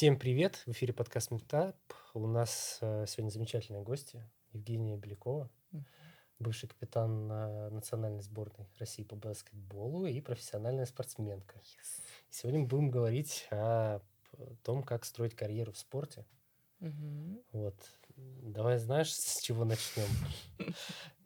Всем привет! В эфире подкаст Метап. У нас э, сегодня замечательные гости. Евгения Белякова, бывший капитан э, национальной сборной России по баскетболу и профессиональная спортсменка. Yes. Сегодня мы будем говорить о том, как строить карьеру в спорте. Мгм. Вот. Давай, знаешь, с чего начнем?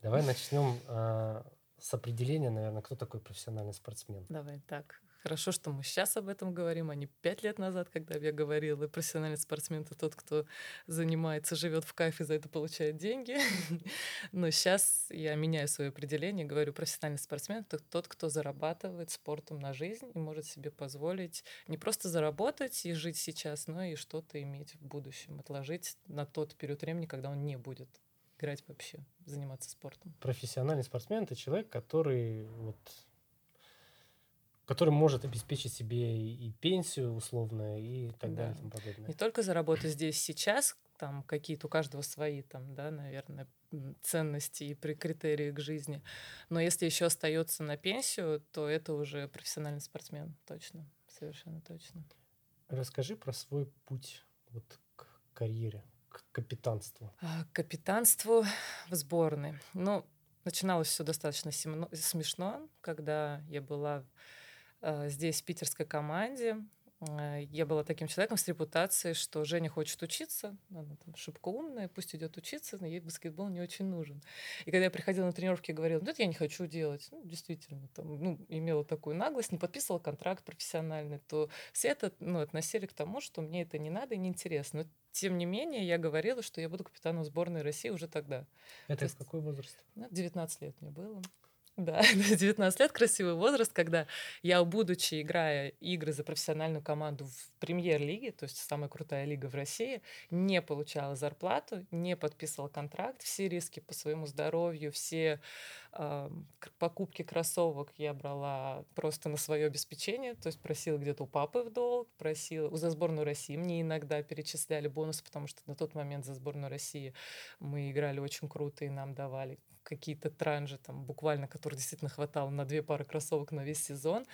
Давай начнем а, с определения, наверное, кто такой профессиональный спортсмен. Давай так. Хорошо, что мы сейчас об этом говорим, а не пять лет назад, когда я говорила. Профессиональный спортсмен это тот, кто занимается, живет в кайфе, за это получает деньги. Но сейчас я меняю свое определение, говорю, профессиональный спортсмен это тот, кто зарабатывает спортом на жизнь и может себе позволить не просто заработать и жить сейчас, но и что-то иметь в будущем, отложить на тот период времени, когда он не будет играть вообще, заниматься спортом. Профессиональный спортсмен это человек, который вот который может обеспечить себе и пенсию условно и так Да. далее и тому подобное. Не только заработать здесь сейчас, там какие-то у каждого свои, там, да, наверное, ценности и при- критерии к жизни. Но если еще остается на пенсию, то это уже профессиональный спортсмен, точно, совершенно точно. Расскажи про свой путь вот к карьере, к капитанству. А, к Капитанству в сборной. Ну, начиналось все достаточно смешно, когда я была здесь, в питерской команде. Э, Я была таким человеком с репутацией, что Женя хочет учиться, она там шибко умная, пусть идет учиться, но ей баскетбол не очень нужен. И когда я приходила на тренировки и говорила, ну это я не хочу делать, ну, действительно, там, ну, имела такую наглость, не подписывала контракт профессиональный, то все это ну, относили к тому, что мне это не надо и не интересно. Но, тем не менее, я говорила, что я буду капитаном сборной России уже тогда. Это То есть- какой возраст? Ну, 19 лет мне было. Да, 19 лет, красивый возраст, когда я, будучи играя игры за профессиональную команду в премьер-лиге, то есть самая крутая лига в России, не получала зарплату, не подписывала контракт, все риски по своему здоровью, все к- покупки кроссовок я брала просто на свое обеспечение, то есть просила где-то у папы в долг, просила за сборную России. Мне иногда перечисляли бонусы, потому что на тот момент за сборную России мы играли очень круто и нам давали какие-то транжи, там, буквально, которые действительно хватало на две пары кроссовок на весь сезон.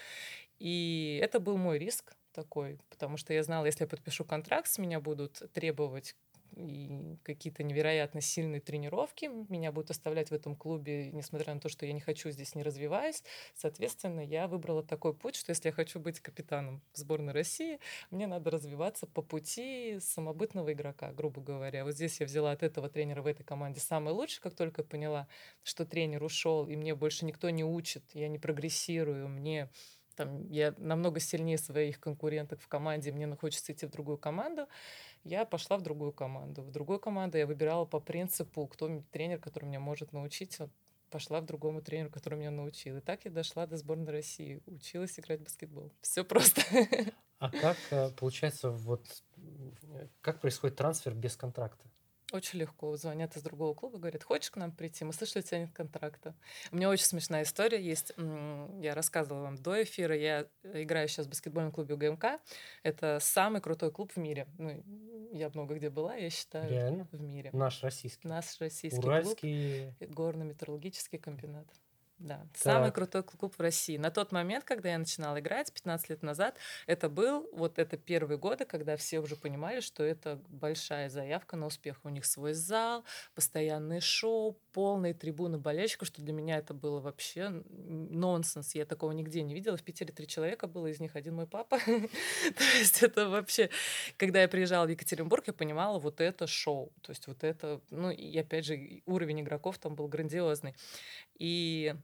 И это был мой риск такой, потому что я знала, если я подпишу контракт, с меня будут требовать и какие-то невероятно сильные тренировки. Меня будут оставлять в этом клубе, несмотря на то, что я не хочу здесь, не развиваясь. Соответственно, я выбрала такой путь, что если я хочу быть капитаном сборной России, мне надо развиваться по пути самобытного игрока, грубо говоря. Вот здесь я взяла от этого тренера в этой команде самый лучший, как только поняла, что тренер ушел, и мне больше никто не учит, я не прогрессирую, мне там, я намного сильнее своих конкурентов в команде, мне хочется идти в другую команду, я пошла в другую команду. В другую команду я выбирала по принципу, кто тренер, который меня может научить. Вот пошла к другому тренеру, который меня научил. И так я дошла до сборной России. Училась играть в баскетбол. Все просто. А как э, получается вот как происходит трансфер без контракта? Очень легко. Звонят из другого клуба, говорят, хочешь к нам прийти? Мы слышали, у тебя нет контракта. У меня очень смешная история есть. Я рассказывала вам до эфира. Я играю сейчас в баскетбольном клубе УГМК. Это самый крутой клуб в мире. Ну, я много где была, я считаю, Реально? в мире. Наш российский. Наш российский клуб. Уральский. Горно-металлургический комбинат. Да, самый Так. крутой клуб в России. На тот момент, когда я начинала играть, 15 лет назад, это был вот это первые годы, когда все уже понимали, что это большая заявка на успех. У них свой зал, постоянные шоу, полные трибуны болельщиков, что для меня это было вообще нонсенс. Я такого нигде не видела. В Питере три человека было, из них один мой папа. То есть это вообще... Когда я приезжала в Екатеринбург, я понимала, вот это шоу. То есть вот это... Ну и опять же, уровень игроков там был грандиозный. И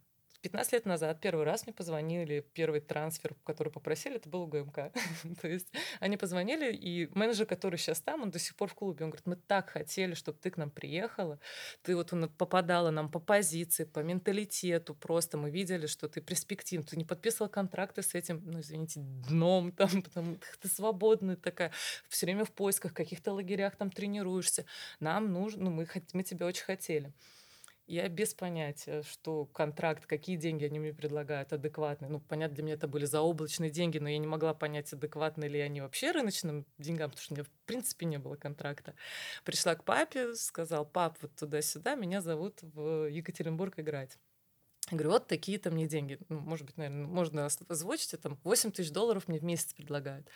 15 лет назад первый раз мне позвонили, первый трансфер, который попросили, это был ГМК. То есть они позвонили, и менеджер, который сейчас там, он до сих пор в клубе, он говорит, мы так хотели, чтобы ты к нам приехала, ты вот попадала нам по позиции, по менталитету, просто мы видели, что ты перспективен, ты не подписывал контракты с этим, ну, извините, дном, там, потому что ты свободная такая, все время в поисках, каких-то лагерях там тренируешься, нам нужно, ну, мы, мы тебя очень хотели. Я без понятия, что контракт, какие деньги они мне предлагают, адекватные. Ну, понятно, для меня это были заоблачные деньги, но я не могла понять, адекватны ли они вообще рыночным деньгам, потому что у меня, в принципе, не было контракта. Пришла к папе, сказал, пап, вот туда-сюда, меня зовут в Екатеринбург играть. Я говорю, вот такие-то мне деньги. Ну, может быть, наверное, можно озвучить, это там 8 тысяч долларов мне в месяц предлагают.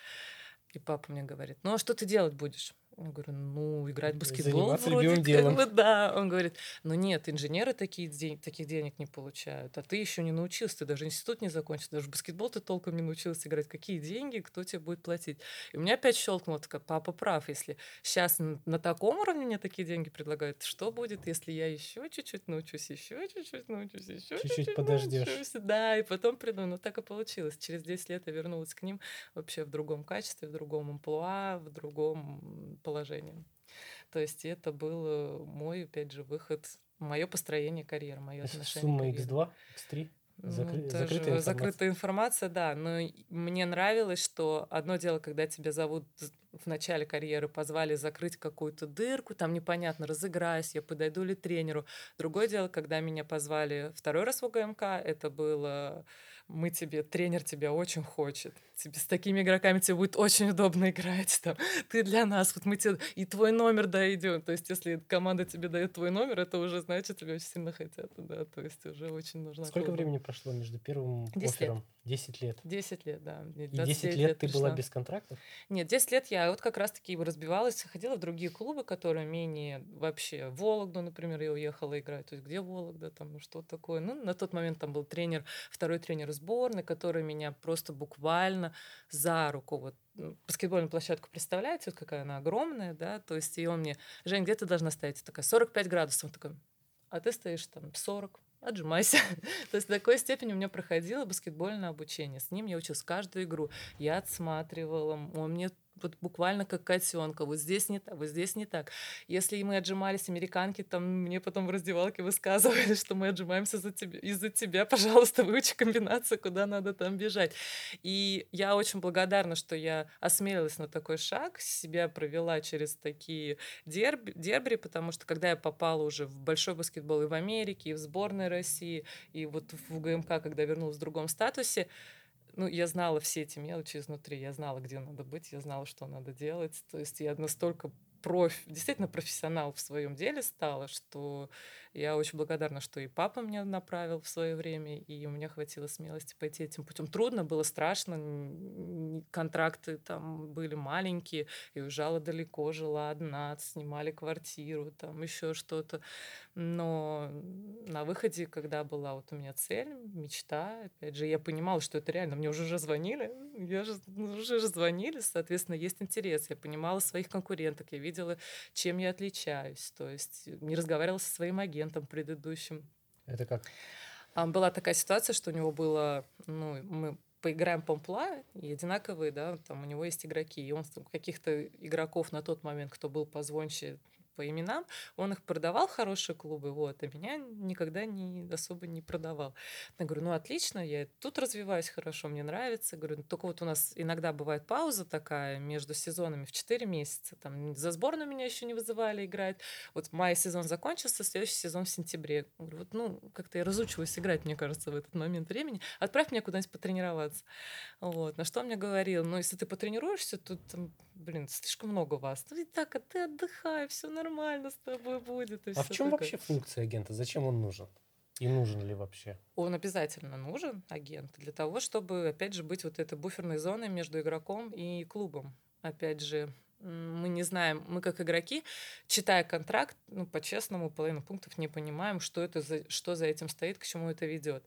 И папа мне говорит, ну а что ты делать будешь? Я говорю, ну, играть в баскетбол Заниматься вроде как делом. бы, да. Он говорит, ну нет, инженеры такие, день- таких денег не получают, а ты еще не научился, ты даже институт не закончил, даже в баскетбол ты толком не научился играть. Какие деньги, кто тебе будет платить? И у меня опять щелкнуло, такая, папа прав, если сейчас на таком уровне мне такие деньги предлагают, что будет, если я еще чуть-чуть научусь, еще чуть-чуть научусь, еще Чуть-чуть чуть-чуть подождешь. научусь? Да, и потом приду. Ну, так и получилось. Через 10 лет я вернулась к ним вообще в другом качестве, в другом амплуа, в другом положении. То есть это был э, мой, опять же, выход, мое построение карьеры, мое отношение Сумма к карьере. X2, X3. Ну, Закры- тоже закрытая информация. закрытая информация, да. Но мне нравилось, что одно дело, когда тебя зовут в начале карьеры, позвали закрыть какую-то дырку, там непонятно, разыграюсь, я подойду ли тренеру. Другое дело, когда меня позвали второй раз в УГМК, это было мы тебе, тренер тебя очень хочет. Тебе с такими игроками тебе будет очень удобно играть. Там. Ты для нас, вот мы тебе и твой номер дойдем. То есть, если команда тебе дает твой номер, это уже значит, тебя очень сильно хотят. Да, то есть уже очень нужно. Сколько времени прошло между первым 10 лет. оффером? 10 лет. 10 лет, да. И 29 10 лет ты была пришла. без контрактов? Нет, 10 лет я вот как раз-таки разбивалась, ходила в другие клубы, которые менее вообще... В Вологду, например, я уехала играть. То есть где Вологда, там, ну, что такое. Ну, на тот момент там был тренер, второй тренер сборной, который меня просто буквально за руку вот м, баскетбольную площадку представляете, вот какая она огромная, да, то есть и он мне, Жень, где ты должна стоять? Я такая, 45 градусов. Он такой, а ты стоишь там 40, отжимайся. То есть до такой степени у меня проходило баскетбольное обучение. С ним я училась каждую игру. Я отсматривала, он мне вот буквально как котенка. Вот здесь не так, вот здесь не так. Если мы отжимались, американки там мне потом в раздевалке высказывали, что мы отжимаемся за тебя, из-за тебя, пожалуйста, выучи комбинацию, куда надо там бежать. И я очень благодарна, что я осмелилась на такой шаг, себя провела через такие дерби, дерби, потому что когда я попала уже в большой баскетбол и в Америке, и в сборной России, и вот в УГМК, когда вернулась в другом статусе, ну, я знала все эти мелочи изнутри, я знала, где надо быть, я знала, что надо делать. То есть я настолько проф, действительно профессионал в своем деле стала, что я очень благодарна, что и папа меня направил в свое время, и у меня хватило смелости пойти этим путем. Трудно было, страшно, контракты там были маленькие, и уезжала далеко, жила одна, снимали квартиру, там еще что-то. Но на выходе, когда была вот у меня цель, мечта, опять же, я понимала, что это реально. Мне уже же звонили, я же, ну, уже же звонили, соответственно, есть интерес. Я понимала своих конкуренток, я видела, чем я отличаюсь. То есть не разговаривала со своим агентом предыдущим. Это как? А, Была такая ситуация, что у него было, ну, мы поиграем по амплуа, и одинаковые, да, там у него есть игроки, и он каких-то игроков на тот момент, кто был позвонче по именам, он их продавал хорошие клубы, вот, а меня никогда не особо не продавал. Я говорю, ну отлично, я тут развиваюсь хорошо, мне нравится. Говорю, «Ну, только вот у нас иногда бывает пауза такая между сезонами в 4 месяца. Там за сборную меня еще не вызывали играть. Вот в мае сезон закончился, следующий сезон в сентябре. Говорю, вот, ну, как-то я разучиваюсь играть, мне кажется, в этот момент времени. Отправь меня куда-нибудь потренироваться. Вот. На что он мне говорил, ну, если ты потренируешься, тут, блин, слишком много вас. Ну, и так, а ты отдыхай, все нормально с тобой будет. и А в чем такое. вообще функция агента? Зачем он нужен? И нужен ли вообще? Он обязательно нужен, агент, для того, чтобы, опять же, быть вот этой буферной зоной между игроком и клубом. Опять же, мы не знаем, мы как игроки, читая контракт, ну, по-честному, половину пунктов не понимаем, что, это за, что за этим стоит, к чему это ведет.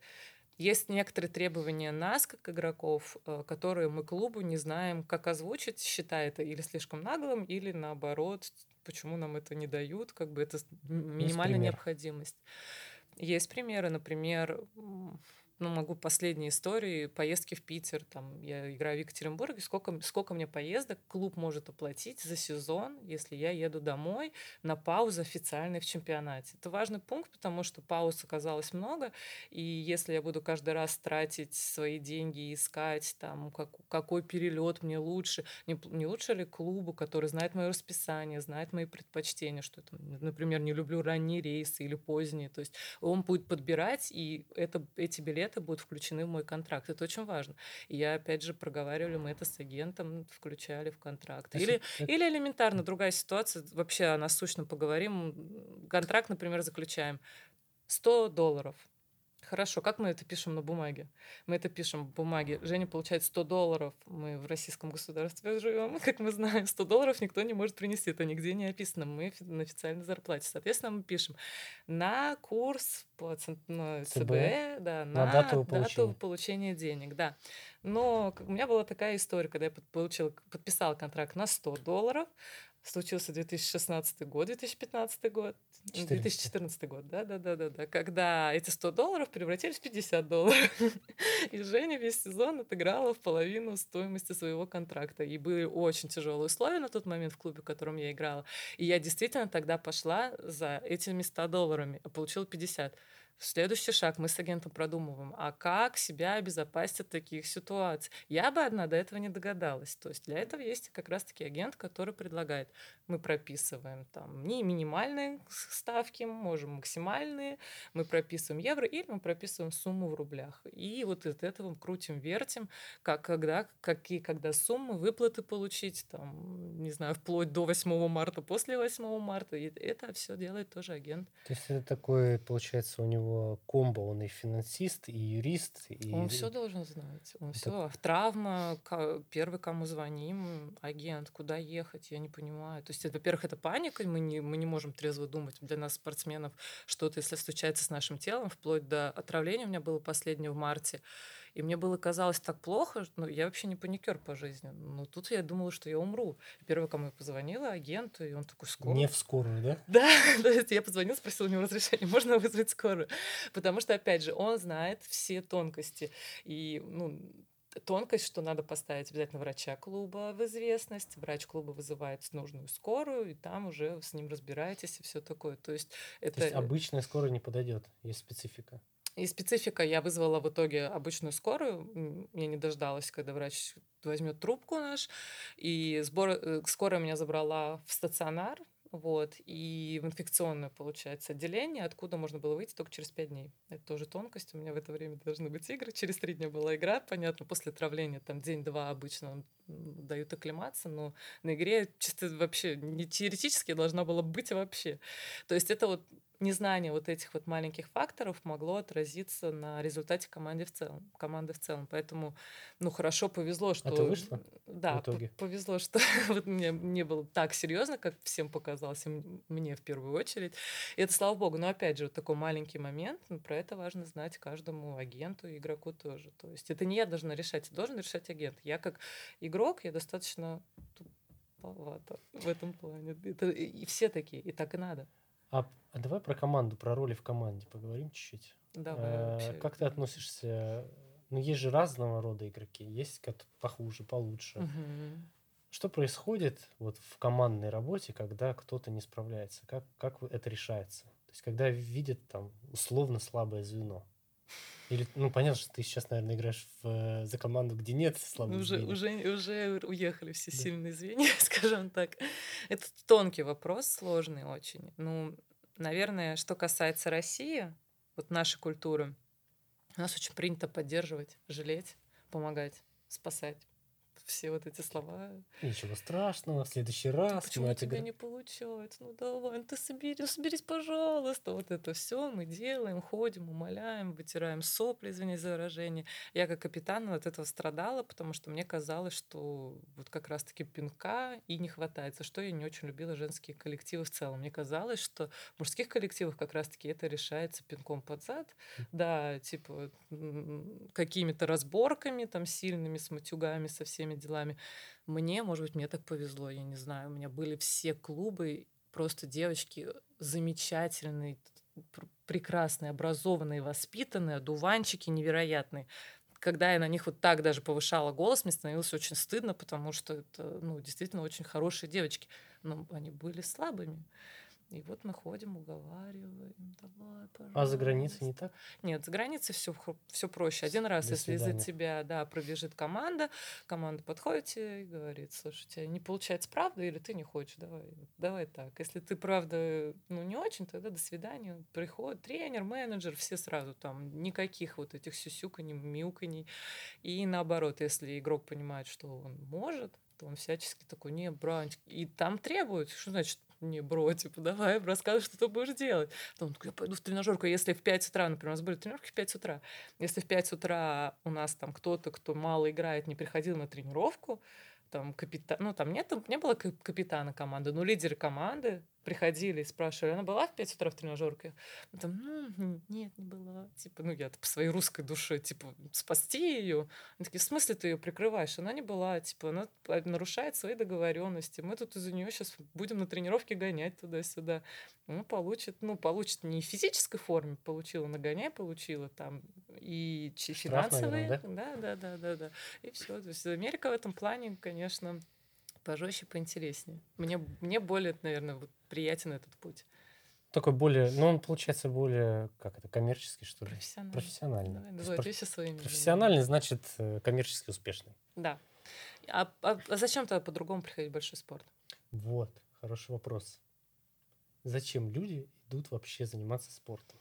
Есть некоторые требования нас, как игроков, э, которые мы клубу не знаем, как озвучить, считая это или слишком наглым, или наоборот, почему нам это не дают, как бы это минимальная необходимость. Есть примеры, например, ну, могу последние истории, поездки в Питер, там, я играю в Екатеринбурге, сколько, сколько мне поездок клуб может оплатить за сезон, если я еду домой на паузу официальной в чемпионате. Это важный пункт, потому что пауз оказалось много, и если я буду каждый раз тратить свои деньги и искать, там, как, какой перелет мне лучше, не, не лучше ли клубу, который знает мое расписание, знает мои предпочтения, что, там, например, не люблю ранние рейсы или поздние, то есть он будет подбирать, и это, эти билеты будут включены в мой контракт. Это очень важно. И я, опять же, проговаривали мы это с агентом, включали в контракт. Или, это- или элементарно другая ситуация, вообще о насущном поговорим. Контракт, например, заключаем 100 долларов. Хорошо, как мы это пишем на бумаге? Мы это пишем в бумаге. Женя получает 100 долларов. Мы в российском государстве живем, как мы знаем. 100 долларов никто не может принести. Это нигде не описано. Мы на официальной зарплате. Соответственно, мы пишем на курс по ну, ЦБ, да, на, на дату, получения. дату получения денег. Да. Но у меня была такая история, когда я получил, подписал контракт на 100 долларов, случился 2016 год, 2015 год, 14. 2014 год, да, да, да, да, да, когда эти 100 долларов превратились в 50 долларов. И Женя весь сезон отыграла в половину стоимости своего контракта. И были очень тяжелые условия на тот момент в клубе, в котором я играла. И я действительно тогда пошла за этими 100 долларами, а получила 50. Следующий шаг мы с агентом продумываем, а как себя обезопасить от таких ситуаций. Я бы одна до этого не догадалась. То есть для этого есть как раз-таки агент, который предлагает. Мы прописываем там не минимальные ставки, можем максимальные, мы прописываем евро или мы прописываем сумму в рублях. И вот из этого крутим, вертим, как когда, какие когда суммы, выплаты получить, там, не знаю, вплоть до 8 марта, после 8 марта. И это все делает тоже агент. То есть это такой, получается, у него него комбо, он и финансист, и юрист. И... Он все должен знать. Он Это... все. Травма, первый, кому звоним, агент, куда ехать, я не понимаю. То есть, во-первых, это паника, мы не, мы не можем трезво думать. Для нас, спортсменов, что-то, если случается с нашим телом, вплоть до отравления у меня было последнее в марте, и мне было казалось так плохо, ну, я вообще не паникер по жизни. Но тут я думала, что я умру. Первый, кому я позвонила, агенту, и он такой, скорую. Не в скорую, да? Да, то есть я позвонила, спросила у него разрешение, можно вызвать скорую. Потому что, опять же, он знает все тонкости. И, ну, тонкость, что надо поставить обязательно врача клуба в известность. Врач клуба вызывает нужную скорую, и там уже с ним разбираетесь и все такое. То есть это... То есть обычная скорая не подойдет, есть специфика. И специфика, я вызвала в итоге обычную скорую, я не дождалась, когда врач возьмет трубку наш, и сбор, э, скорая меня забрала в стационар, вот, и в инфекционное, получается, отделение, откуда можно было выйти только через пять дней. Это тоже тонкость. У меня в это время должны быть игры. Через три дня была игра, понятно, после отравления, там день-два обычно дают акклиматься, но на игре чисто вообще не теоретически должна была быть вообще. То есть это вот незнание вот этих вот маленьких факторов могло отразиться на результате команды в целом, команды в целом. Поэтому, ну, хорошо повезло, что... А ты вышла? Да, в итоге? повезло, что вот мне не было так серьезно, как всем показалось, мне в первую очередь. И это слава богу. Но опять же, вот такой маленький момент, ну, про это важно знать каждому агенту и игроку тоже. То есть это не я должна решать, это должен решать агент. Я как игрок, я достаточно туповата в этом плане. Это, и все такие, и так и надо. А, а давай про команду, про роли в команде поговорим чуть-чуть. Давай. Э, как ты относишься? Ну, есть же разного рода игроки. Есть как похуже, получше. Угу. Что происходит вот в командной работе, когда кто-то не справляется? Как, как это решается? То есть, когда видят там условно слабое звено. Или, ну, понятно, что ты сейчас, наверное, играешь в, э, за команду, где нет слабых уже, звеньев. Уже, уже уехали все да. сильные звенья, скажем так. Это тонкий вопрос, сложный очень. Ну, наверное, что касается России, вот нашей культуры, у нас очень принято поддерживать, жалеть, помогать, спасать все вот эти слова. Ничего страшного, в следующий раз. Почему у тебя не получается? Ну давай, ну ты соберись, ну соберись, пожалуйста. Вот это все мы делаем, ходим, умоляем, вытираем сопли, извини за выражение. Я как капитан от этого страдала, потому что мне казалось, что вот как раз-таки пинка и не хватает. За что я не очень любила женские коллективы в целом. Мне казалось, что в мужских коллективах как раз-таки это решается пинком под зад. Да, типа какими-то разборками там сильными, с матюгами, со всеми этими делами. Мне, может быть, мне так повезло, я не знаю. У меня были все клубы, просто девочки замечательные, прекрасные, образованные, воспитанные, дуванчики невероятные. Когда я на них вот так даже повышала голос, мне становилось очень стыдно, потому что это, ну, действительно очень хорошие девочки. Но они были слабыми. И вот мы ходим, уговариваем, давай, пожалуйста. А за границей не так? Нет, за границей все, все проще. Один раз, До если свидания. за тебя да, пробежит команда, команда подходит тебе и говорит, слушай, у тебя не получается правда или ты не хочешь, давай, давай так. Если ты правда ну, не очень, тогда до свидания. Приходит тренер, менеджер, все сразу там, никаких вот этих сюсюканий, мяуканий. И наоборот, если игрок понимает, что он может, то он всячески такой, не, брань. И там требуют, что значит, не, бро, типа, давай, рассказывай, что ты будешь делать. Потом, я пойду в тренажерку, если в 5 утра, например, у нас были тренировки в 5 утра, если в 5 утра у нас там кто-то, кто мало играет, не приходил на тренировку, там капитан, ну там нет, не было капитана команды, но лидеры команды приходили и спрашивали, она была в 5 утра в тренажерке? Там, ну, нет, не была. Типа, ну, я по своей русской душе, типа, спасти ее. Они такие, в смысле ты ее прикрываешь? Она не была, типа, она нарушает свои договоренности. Мы тут из-за нее сейчас будем на тренировке гонять туда-сюда. Ну, получит, ну, получит не в физической форме, получила нагоняй, получила там и финансовые. да? да, да, да, да, да. И все. То есть Америка в этом плане, конечно, пожестче, поинтереснее. Мне, мне более, наверное, вот приятен этот путь. Такой более, ну он получается более, как это, коммерческий, что ли? Профессиональный. Профессиональный. Давай, называй проф... вещи своими. Профессиональный значит э, коммерчески успешный. Да. А, а, а зачем тогда по-другому приходить в большой спорт? Вот, хороший вопрос. Зачем люди идут вообще заниматься спортом?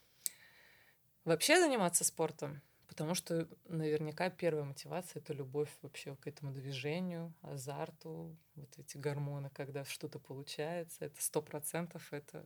Вообще заниматься спортом? Потому что наверняка первая мотивация это любовь вообще к этому движению, азарту, вот эти гормоны, когда что-то получается, это сто процентов, это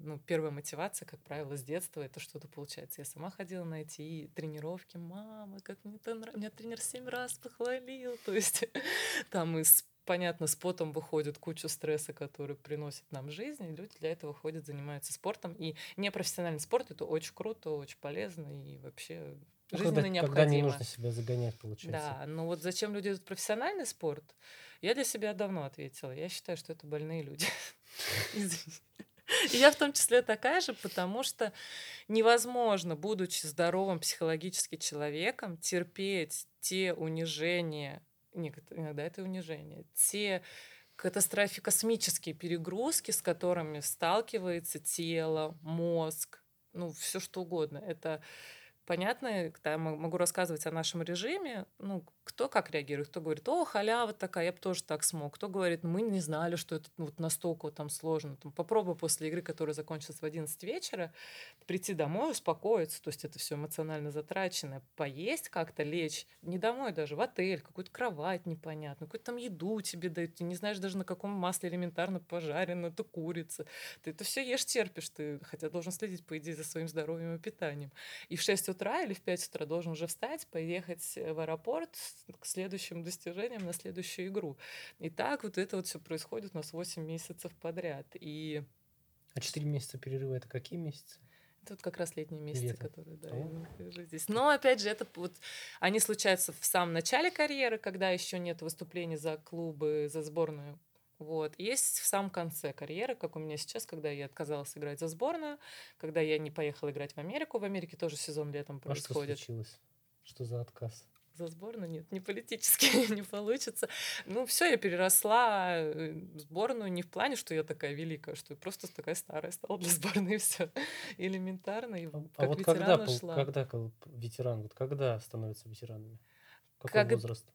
ну, первая мотивация, как правило, с детства, это что-то получается. Я сама ходила на эти тренировки, мама, как мне это нравится, меня тренер семь раз похвалил, то есть там из понятно, с потом выходит куча стресса, который приносит нам жизнь, и люди для этого ходят, занимаются спортом. И непрофессиональный спорт — это очень круто, очень полезно, и вообще жизненно когда, необходимо. Когда не нужно себя загонять, получается. Да, ну вот зачем люди идут в профессиональный спорт? Я для себя давно ответила. Я считаю, что это больные люди. И я в том числе такая же, потому что невозможно, будучи здоровым психологически человеком, терпеть те унижения, иногда это унижение, те катастрофи, космические перегрузки, с которыми сталкивается тело, мозг, ну, все что угодно. Это понятно, я могу рассказывать о нашем режиме, ну, кто как реагирует, кто говорит, о, халява такая, я бы тоже так смог, кто говорит, мы не знали, что это вот настолько там сложно, там, попробуй после игры, которая закончилась в 11 вечера, прийти домой, успокоиться, то есть это все эмоционально затрачено, поесть как-то, лечь, не домой даже, в отель, какую-то кровать непонятную, какую-то там еду тебе дают, ты не знаешь даже на каком масле элементарно пожарено, это курица, ты это все ешь, терпишь, ты хотя должен следить, по идее, за своим здоровьем и питанием. И в 6 утра или в 5 утра должен уже встать, поехать в аэропорт, к следующим достижениям на следующую игру. И так вот это вот все происходит у нас 8 месяцев подряд. И... А 4 месяца перерыва это какие месяцы? Это вот как раз летние месяцы, Лето. которые, да, я здесь. Но опять же, это вот они случаются в самом начале карьеры, когда еще нет выступлений за клубы, за сборную. Вот. Есть в самом конце карьеры, как у меня сейчас, когда я отказалась играть за сборную, когда я не поехала играть в Америку. В Америке тоже сезон летом происходит. А что случилось? Что за отказ? За сборную нет, не политически не получится. Ну, все, я переросла э, сборную не в плане, что я такая великая, что я просто такая старая стала для сборной, все элементарно. И а, а вот когда, шла. когда ветеран, вот когда становятся ветеранами? Какой как... возраст?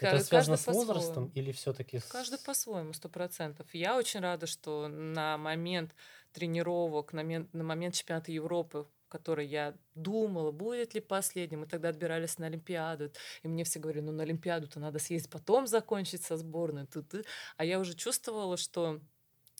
Это связано с возрастом или все-таки с... Каждый по-своему, сто процентов. Я очень рада, что на момент тренировок, на момент, на момент чемпионата Европы который я думала, будет ли последним. Мы тогда отбирались на Олимпиаду. И мне все говорили, ну на Олимпиаду-то надо съездить, потом закончить со сборной. А я уже чувствовала, что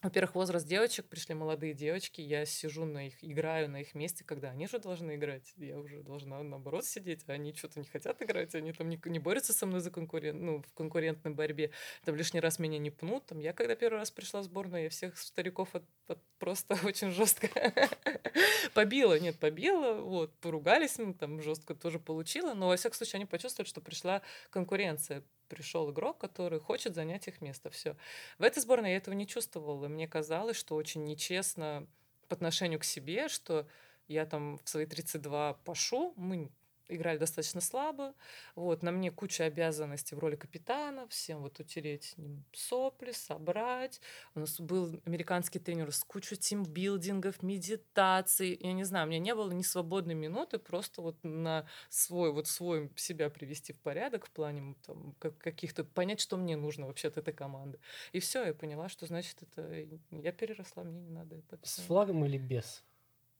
во-первых, возраст девочек, пришли молодые девочки, я сижу на их, играю на их месте, когда они же должны играть. Я уже должна, наоборот, сидеть, а они что-то не хотят играть, они там не, не борются со мной за конкурент, ну, в конкурентной борьбе, там лишний раз меня не пнут. Там, я когда первый раз пришла в сборную, я всех стариков от, от, просто очень жестко побила. Нет, побила, вот, поругались, ну, там жестко тоже получила, но, во всяком случае, они почувствовали, что пришла конкуренция пришел игрок, который хочет занять их место. Все. В этой сборной я этого не чувствовала. Мне казалось, что очень нечестно по отношению к себе, что я там в свои 32 пошу, мы играли достаточно слабо. Вот, на мне куча обязанностей в роли капитана, всем вот утереть сопли, собрать. У нас был американский тренер с кучей тимбилдингов, медитаций. Я не знаю, у меня не было ни свободной минуты, просто вот на свой, вот свой себя привести в порядок в плане там, каких-то, понять, что мне нужно вообще от этой команды. И все, я поняла, что значит это, я переросла, мне не надо это. С флагом или без?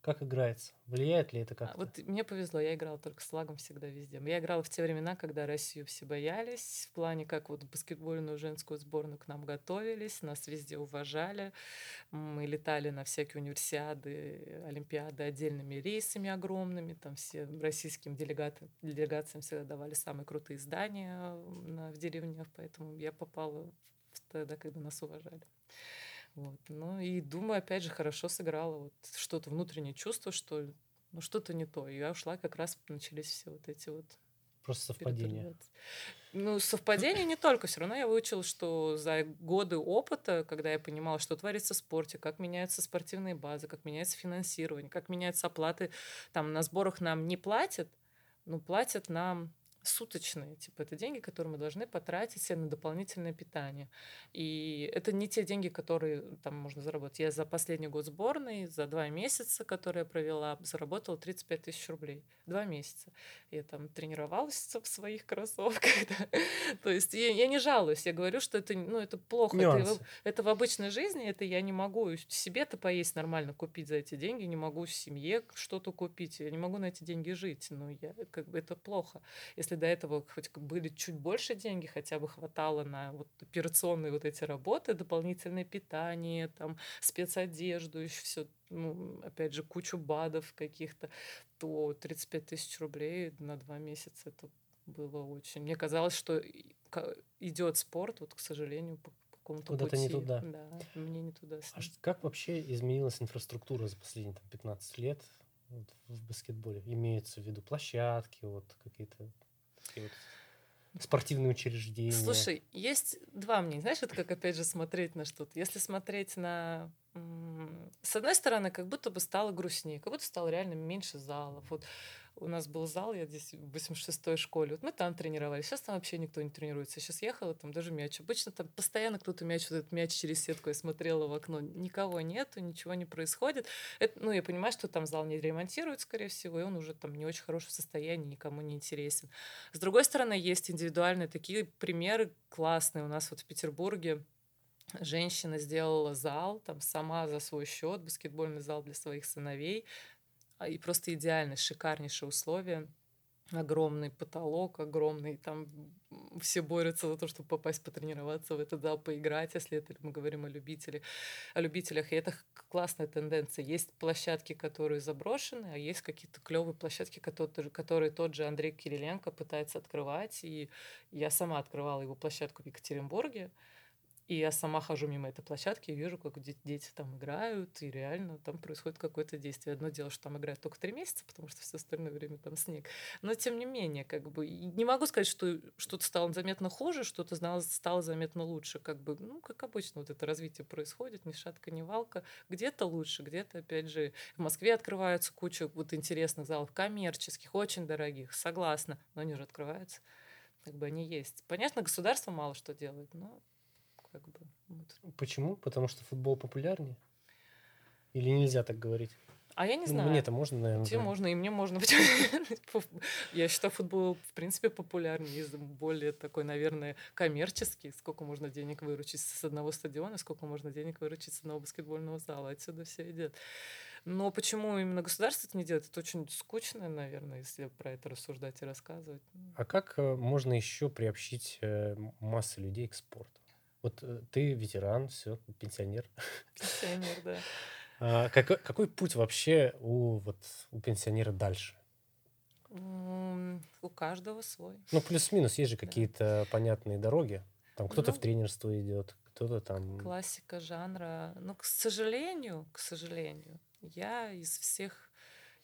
Как играется? Влияет ли это А, как-то? Вот мне повезло, я играла только с флагом всегда везде. Я играла в те времена, когда Россию все боялись, в плане, как вот баскетбольную женскую сборную к нам готовились, нас везде уважали. Мы летали на всякие универсиады, олимпиады отдельными рейсами огромными, там все российским делегатам, делегациям всегда давали самые крутые здания в деревнях, поэтому я попала тогда, когда нас уважали. Вот. Ну и думаю, опять же, хорошо сыграла. Вот что-то внутреннее чувство, что ну что-то не то. И я ушла, как раз начались все вот эти вот Просто совпадение. Ну, совпадение не только. Все равно я выучила, что за годы опыта, когда я понимала, что творится в спорте, как меняются спортивные базы, как меняется финансирование, как меняются оплаты, там на сборах нам не платят, но платят нам суточные, типа это деньги, которые мы должны потратить себе на дополнительное питание. И это не те деньги, которые там можно заработать. Я за последний год сборной, за два месяца, которые я провела, заработала 35 тысяч рублей. Два месяца. Я там тренировалась в своих кроссовках. да. То есть я, я не жалуюсь, я говорю, что это, ну, это плохо. Это, Нюансы. это в обычной жизни, это я не могу себе-то поесть нормально купить за эти деньги, не могу семье что-то купить, я не могу на эти деньги жить. Ну, я, как бы это плохо. Если до этого хоть были чуть больше деньги, хотя бы хватало на вот операционные вот эти работы, дополнительное питание, там, спецодежду, еще все, ну, опять же, кучу БАДов каких-то, то 35 тысяч рублей на два месяца это было очень... Мне казалось, что идет спорт, вот, к сожалению, по какому-то Куда-то пути. не туда. Да, мне не туда. А как вообще изменилась инфраструктура за последние там, 15 лет вот, в баскетболе? Имеются в виду площадки, вот какие-то такие вот спортивные учреждения. Слушай, есть два мнения. Знаешь, это как опять же смотреть на что-то. Если смотреть на... С одной стороны, как будто бы стало грустнее, как будто стало реально меньше залов. Вот у нас был зал, я здесь в 86-й школе, вот мы там тренировались, сейчас там вообще никто не тренируется. Сейчас ехала, там даже мяч. Обычно там постоянно кто-то мяч, вот этот мяч через сетку я смотрела в окно, никого нету, ничего не происходит. Это, ну, я понимаю, что там зал не ремонтируют, скорее всего, и он уже там не очень хорошем состоянии, никому не интересен. С другой стороны, есть индивидуальные такие примеры классные. У нас вот в Петербурге женщина сделала зал, там сама за свой счет, баскетбольный зал для своих сыновей. А, И просто идеальные, шикарнейшие условия. Огромный потолок, огромный, там все борются за то, чтобы попасть потренироваться в этот зал, поиграть, если это мы говорим о любителях, о любителях. И это классная тенденция. Есть площадки, которые заброшены, а есть какие-то клевые площадки, которые, которые тот же Андрей Кириленко пытается открывать. И я сама открывала его площадку в Екатеринбурге. И я сама хожу мимо этой площадки и вижу, как де- дети там играют, и реально там происходит какое-то действие. Одно дело, что там играют только три месяца, потому что все остальное время там снег. Но тем не менее, как бы, не могу сказать, что что-то стало заметно хуже, что-то стало заметно лучше. Как бы, ну, как обычно, вот это развитие происходит, ни шатка, ни валка. Где-то лучше, где-то, опять же, в Москве открываются куча вот интересных залов, коммерческих, очень дорогих, согласна, но они же открываются. Как бы они есть. Понятно, государство мало что делает, но как бы вот. Почему? Потому что футбол популярнее? Или нельзя так говорить? А я не Ну, знаю. Мне-то можно, наверное. Тебе можно, и мне можно. Я считаю, футбол, в принципе, популярнее, более такой, наверное, коммерческий. Сколько можно денег выручить с одного стадиона, сколько можно денег выручить с одного баскетбольного зала. Отсюда все идет. Но почему именно государство это не делает? Это очень скучно, наверное, если про это рассуждать и рассказывать. А как э, можно еще приобщить э, м- массы людей к спорту? Вот э, ты ветеран, все, пенсионер. Пенсионер, да. А какой, какой путь вообще у, вот, у пенсионера дальше? У каждого свой. Ну, плюс-минус, есть же какие-то понятные дороги. Там кто-то в Ну, тренерство идет, кто-то там... классика жанра. Но, к сожалению, к сожалению, я из всех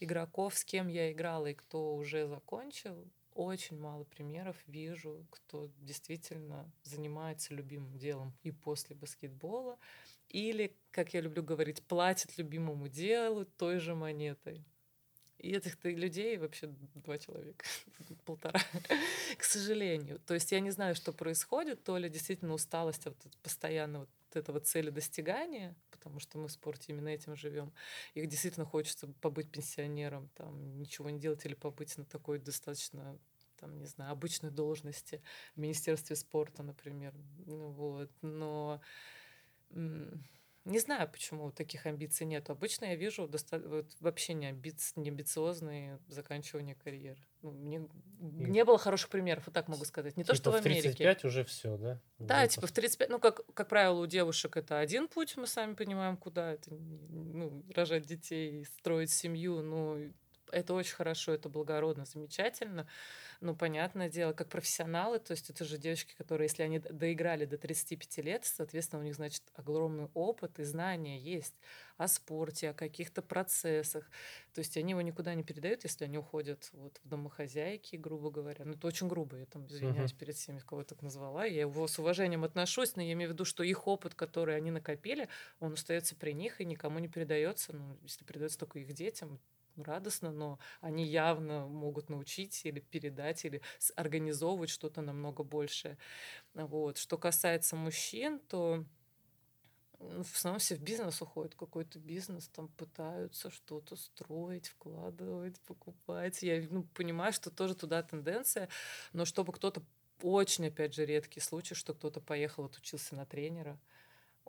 игроков, с кем я играла и кто уже закончил, очень мало примеров вижу, кто действительно занимается любимым делом и после баскетбола, или, как я люблю говорить, платит любимому делу той же монетой. И этих-то людей вообще два человека, полтора, к сожалению. То есть я не знаю, что происходит, то ли действительно усталость от постоянно этого цели достигания, потому что мы в спорте именно этим живем. Их действительно хочется побыть пенсионером, там, ничего не делать или побыть на такой достаточно там, не знаю, обычной должности в Министерстве спорта, например. Ну, вот. Но Не знаю, почему таких амбиций нет. Обычно я вижу доста- вот вообще не, амбиц... не амбициозные заканчивания карьеры. Ну, мне... Не было хороших примеров, вот так могу сказать. Не типа то, что в Америке. в 35 уже все, да? Да, Глупость. типа в 35, ну, как, как правило, у девушек это один путь, мы сами понимаем, куда это, ну, рожать детей, строить семью, ну, это очень хорошо, это благородно, замечательно ну, понятное дело, как профессионалы, то есть это же девочки, которые, если они доиграли до 35 лет, соответственно, у них, значит, огромный опыт и знания есть о спорте, о каких-то процессах. То есть они его никуда не передают, если они уходят вот в домохозяйки, грубо говоря. Ну, это очень грубо, я там извиняюсь uh-huh. перед всеми, кого я так назвала. Я его с уважением отношусь, но я имею в виду, что их опыт, который они накопили, он остается при них и никому не передается. Ну, если передается только их детям, радостно, но они явно могут научить или передать, или организовывать что-то намного большее. Вот. Что касается мужчин, то ну, в основном все в бизнес уходят, какой-то бизнес, там пытаются что-то строить, вкладывать, покупать. Я ну, понимаю, что тоже туда тенденция, но чтобы кто-то очень, опять же, редкий случай, что кто-то поехал, отучился на тренера,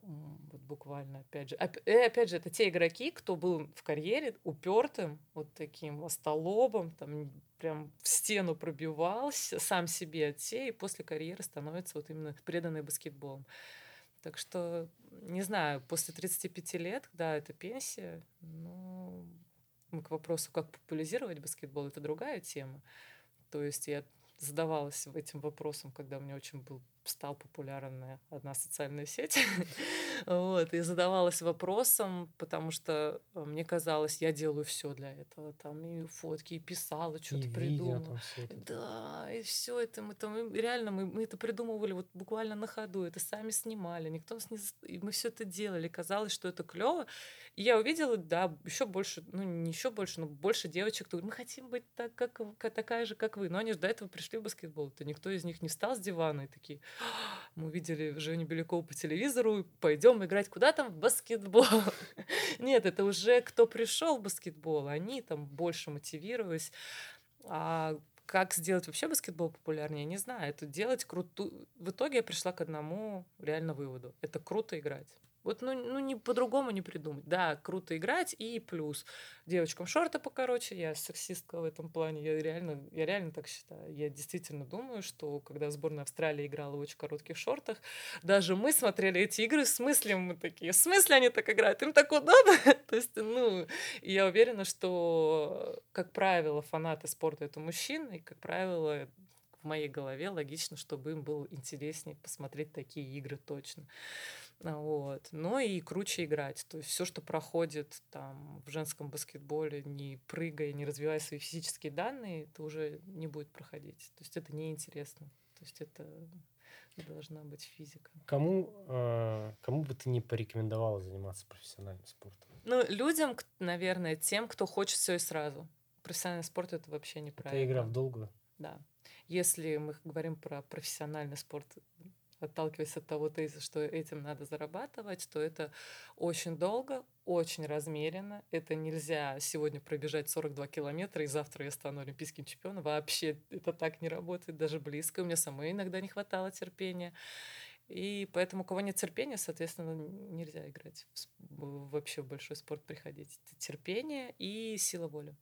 вот буквально, опять же. Э, опять же, это те игроки, кто был в карьере упертым, вот таким остолобом, там прям в стену пробивался, сам себе от и после карьеры становится вот именно преданный баскетболом. Так что, не знаю, после 35 лет, да, это пенсия, но к вопросу, как популяризировать баскетбол, это другая тема. То есть я задавалась этим вопросом, когда меня очень был стал популярна одна социальная сеть. вот, и задавалась вопросом, потому что э, мне казалось, я делаю все для этого. Там и фотки, и писала, что-то придумала. Да, и все это мы там реально мы, мы это придумывали вот буквально на ходу, это сами снимали, никто нас не и мы все это делали. Казалось, что это клево. И я увидела, да, еще больше, ну не еще больше, но больше девочек, кто говорит, мы хотим быть так, как, такая же, как вы. Но они же до этого пришли в баскетбол. То никто из них не встал с дивана и такие, мы увидели Женю Белякову по телевизору, пойдем играть куда там? В баскетбол. Нет, это уже кто пришел в баскетбол, они там больше мотивировались. А как сделать вообще баскетбол популярнее, не знаю. Это делать круто. В итоге я пришла к одному реально выводу. Это круто играть. Вот, ну, ну не по-другому не придумать. Да, круто играть, и плюс девочкам шорты покороче. Я сексистка в этом плане. Я реально, я реально так считаю. Я действительно думаю, что когда сборная Австралии играла в очень коротких шортах, даже мы смотрели эти игры в смысле мы такие, в смысле они так играют? Им так удобно? То есть, ну, я уверена, что, как правило, фанаты спорта — это мужчины, и, как правило, в моей голове логично, чтобы им было интереснее посмотреть такие игры точно. Вот. Но и круче играть. То есть все, что проходит там в женском баскетболе, не прыгая, не развивая свои физические данные, это уже не будет проходить. То есть это неинтересно. То есть это должна быть физика. Кому, э, кому бы ты не порекомендовала заниматься профессиональным спортом? Ну, людям, наверное, тем, кто хочет все и сразу. Профессиональный спорт это вообще неправильно. Это игра в долгую. Да. Если мы говорим про профессиональный спорт, отталкиваясь от того тезиса, что этим надо зарабатывать, то это очень долго, очень размеренно. Это нельзя сегодня пробежать 42 километра, и завтра я стану олимпийским чемпионом. Вообще это так не работает, даже близко. У меня самой иногда не хватало терпения. И поэтому, у кого нет терпения, соответственно, нельзя играть в, вообще в большой спорт приходить. Это терпение и сила воли.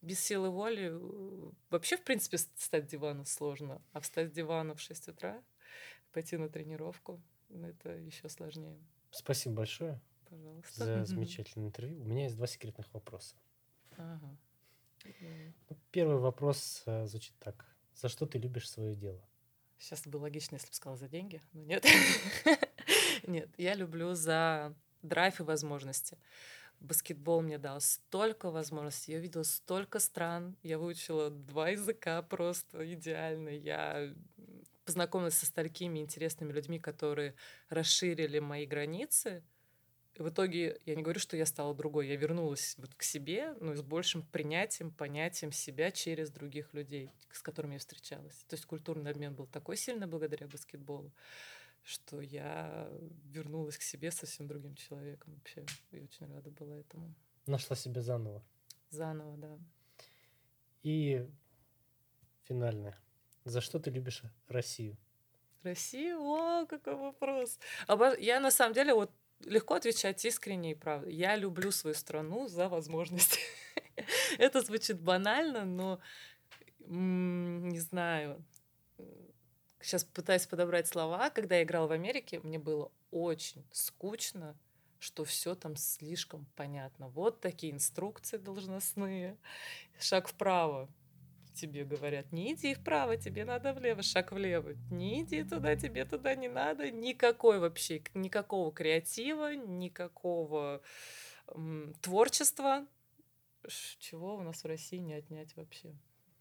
Без силы воли э, вообще, в принципе, встать с дивана сложно. А встать с дивана в 6 утра пойти на тренировку, это еще сложнее. Спасибо большое Пожалуйста. за замечательное интервью. У меня есть два секретных вопроса. Ага. Ну, первый вопрос э, звучит так. За что ты любишь свое дело? Сейчас было логично, если бы сказала за деньги, но нет. нет, я люблю за драйв и возможности. Баскетбол мне дал столько возможностей. Я видела столько стран. Я выучила два языка просто идеально. Я познакомилась со столькими интересными людьми, которые расширили мои границы. И в итоге я не говорю, что я стала другой, я вернулась вот к себе, но с большим принятием, понятием себя через других людей, с которыми я встречалась. То есть культурный обмен был такой сильный благодаря баскетболу, что я вернулась к себе совсем другим человеком вообще. И очень рада была этому. Нашла себя заново. Заново, да. И финальное. За что ты любишь Россию? Россию? О, какой вопрос. Я на самом деле вот легко отвечать искренне и правда. Я люблю свою страну за возможности. Это звучит банально, но не знаю. Сейчас пытаюсь подобрать слова. Когда я играла в Америке, мне было очень скучно, что все там слишком понятно. Вот такие инструкции должностные. Шаг вправо, тебе говорят, не иди вправо, тебе надо влево, шаг влево, не иди туда, тебе туда не надо, никакой вообще, никакого креатива, никакого м, творчества, чего у нас в России не отнять вообще.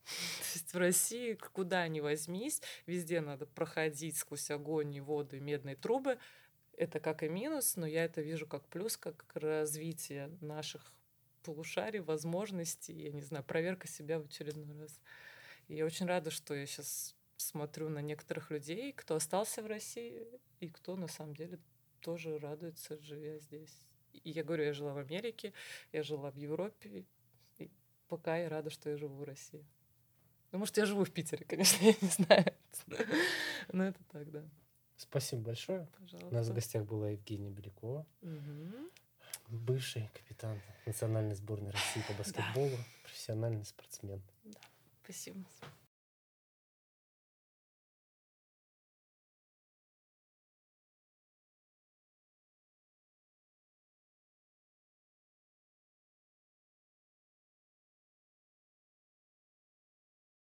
То есть в России куда ни возьмись, везде надо проходить сквозь огонь и воду и медные трубы. Это как и минус, но я это вижу как плюс, как развитие наших полушарий, возможностей, я не знаю, проверка себя в очередной раз. И я очень рада, что я сейчас смотрю на некоторых людей, кто остался в России и кто на самом деле тоже радуется, живя здесь. И я говорю, я жила в Америке, я жила в Европе, и пока я рада, что я живу в России. Ну, может, я живу в Питере, конечно, я не знаю. Но это так, да. Спасибо большое. Пожалуйста. У нас в гостях была Евгения Белякова. Угу бывший капитан национальной сборной России по баскетболу, да. профессиональный спортсмен. Да. Спасибо.